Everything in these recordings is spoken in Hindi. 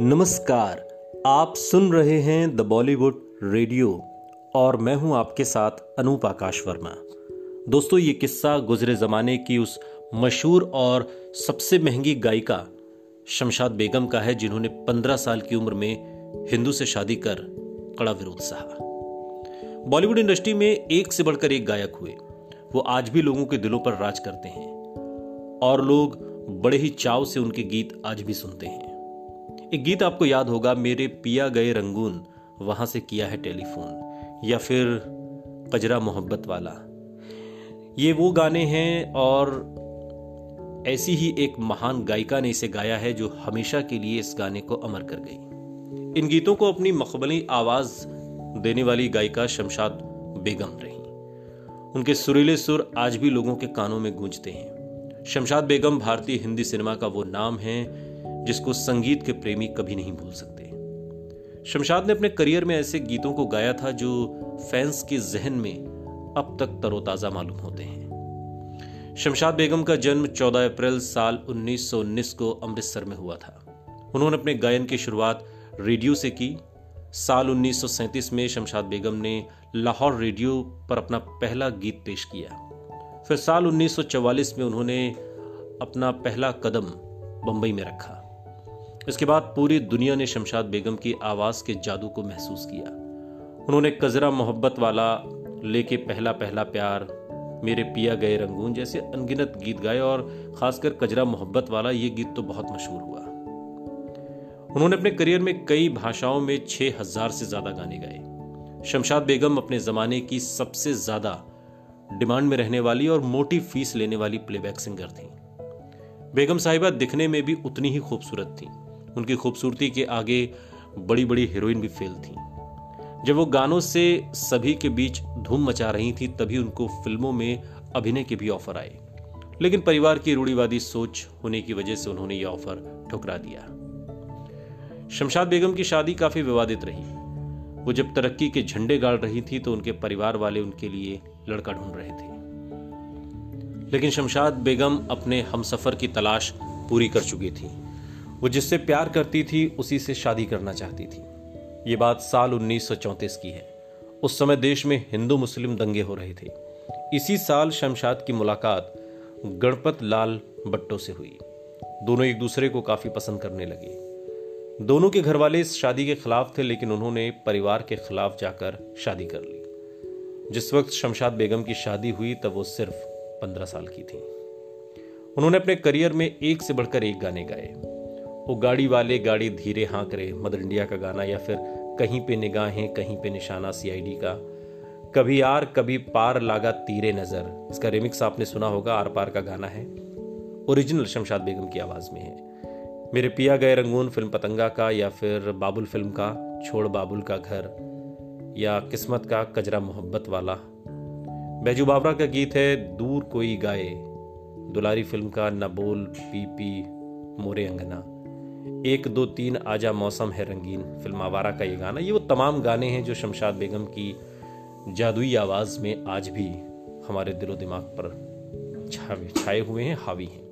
नमस्कार, आप सुन रहे हैं द बॉलीवुड रेडियो और मैं हूँ आपके साथ अनूप आकाश वर्मा। दोस्तों, ये किस्सा गुजरे जमाने की उस मशहूर और सबसे महँगी गायिका शमशाद बेगम का है, जिन्होंने पंद्रह साल की उम्र में हिंदू से शादी कर कड़ा विरोध सहा। बॉलीवुड इंडस्ट्री में एक से बढ़कर एक गायक हुए। वो आज भी लोगों के दिलों पर राज करते हैं और लोग बड़े ही चाव से उनके गीत आज भी सुनते हैं। एक गीत आपको याद होगा, मेरे पिया गए रंगून, वहाँ से किया है टेलीफोन, या फिर कजरा मोहब्बत वाला। ये वो गाने हैं, और ऐसी ही एक महान गायिका ने इसे गाया है, जो हमेशा के लिए इस गाने को अमर कर गई। इन गीतों को अपनी मखबली आवाज़ देने वाली गायिका शमशाद बेगम रही। उनके सुरीले सुर आज भी लोगों के कानों में गूंजते हैं। शमशाद बेगम भारतीय हिंदी सिनेमा का वो नाम है जिसको संगीत के प्रेमी कभी नहीं भूल सकते। शमशाद ने अपने करियर में ऐसे गीतों को गाया था जो फैंस के जहन में अब तक तरोताजा मालूम होते हैं। शमशाद बेगम का जन्म 14 अप्रैल साल 1919 को अमृतसर में हुआ था। उन्होंने अपने गायन की शुरुआत रेडियो से की। साल 1937 में शमशाद बेगम ने लाहौर रेडियो पर अपना पहला गीत पेश किया। फिर साल 1944 में उन्होंने अपना पहला कदम बंबई में रखा। इसके बाद पूरी दुनिया ने शमशाद बेगम की आवाज़ के जादू को महसूस किया। उन्होंने कजरा मोहब्बत वाला, लेके पहला पहला प्यार, मेरे पिया गए रंगून जैसे अनगिनत गीत गाए और खासकर कजरा मोहब्बत वाला ये गीत तो बहुत मशहूर हुआ। उन्होंने अपने करियर में कई भाषाओं में छह हज़ार से ज़्यादा गाने गाए। शमशाद बेगम अपने जमाने की सबसे ज़्यादा डिमांड में रहने वाली और मोटी फ़ीस लेने वाली प्लेबैक सिंगर थी। बेगम साहिबा दिखने में भी उतनी ही खूबसूरत थी। उनकी खूबसूरती के आगे बड़ी बड़ी हीरोइन भी फेल थी। जब वो गानों से सभी के बीच धूम मचा रही थी, तभी उनको फ़िल्मों में अभिनय के भी ऑफ़र आए लेकिन परिवार की रूढ़ीवादी सोच होने की वजह से उन्होंने यह ऑफ़र ठुकरा दिया। शमशाद बेगम की शादी काफ़ी विवादित रही। वो जब तरक्की के झंडे गाड़ रही थी तो उनके परिवार वाले उनके लिए लड़का ढूंढ रहे थे। लेकिन शमशाद बेगम अपने हमसफर की तलाश पूरी कर चुकी थी। वो जिससे प्यार करती थी, उसी से शादी करना चाहती थी। ये बात साल 1934 की है। उस समय देश में हिंदू मुस्लिम दंगे हो रहे थे। इसी साल शमशाद की मुलाकात गणपत लाल बट्टो से हुई। दोनों एक दूसरे को काफ़ी पसंद करने लगे। दोनों के घर वाले इस शादी के खिलाफ थे, लेकिन उन्होंने परिवार के खिलाफ जाकर शादी कर ली। जिस वक्त शमशाद बेगम की शादी हुई, तब वो सिर्फ़ पंद्रह साल की थी। उन्होंने अपने करियर में एक से बढ़कर एक गाने गाए। वो गाड़ी वाले गाड़ी धीरे हाँक रहे, मदर इंडिया का गाना या फिर कहीं पे निगाहें, कहीं पे निशाना सीआईडी का। कभी आर, कभी पार लागा तीरे नज़र। इसका रिमिक्स आपने सुना होगा, आर पार का गाना है। ओरिजिनल शमशाद बेगम की आवाज़ में है। मेरे पिया गए रंगून फ़िल्म पतंगा का या फिर बाबुल फ़िल्म का, छोड़ बाबुल का घर। या किस्मत का कजरा मोहब्बत वाला। बैजू बाबरा का गीत है, दूर कोई गाए। दुलारी फ़िल्म का न बोल, पी पी, मोरे अंगना। एक, दो, तीन आजा मौसम है रंगीन। फ़िल्म आवारा का ये गाना, ये वो तमाम गाने हैं जो शमशाद बेगम की जादुई आवाज़ में आज भी हमारे दिलो दिमाग पर छाए हुए हैं, हावी हैं।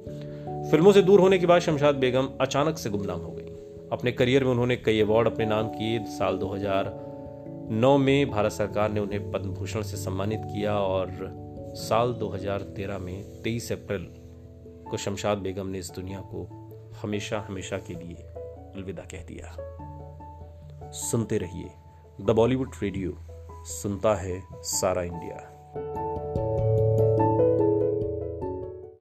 फ़िल्मों से दूर होने के बाद शमशाद बेगम अचानक से गुमनाम हो गई। अपने करियर में उन्होंने कई अवार्ड अपने नाम किए। साल 2009 में भारत सरकार ने उन्हें पद्म भूषण से सम्मानित किया और साल 2013 में 23 अप्रैल को शमशाद बेगम ने इस दुनिया को हमेशा हमेशा के लिए अलविदा कह दिया। सुनते रहिए द बॉलीवुड रेडियो, सुनता है सारा इंडिया।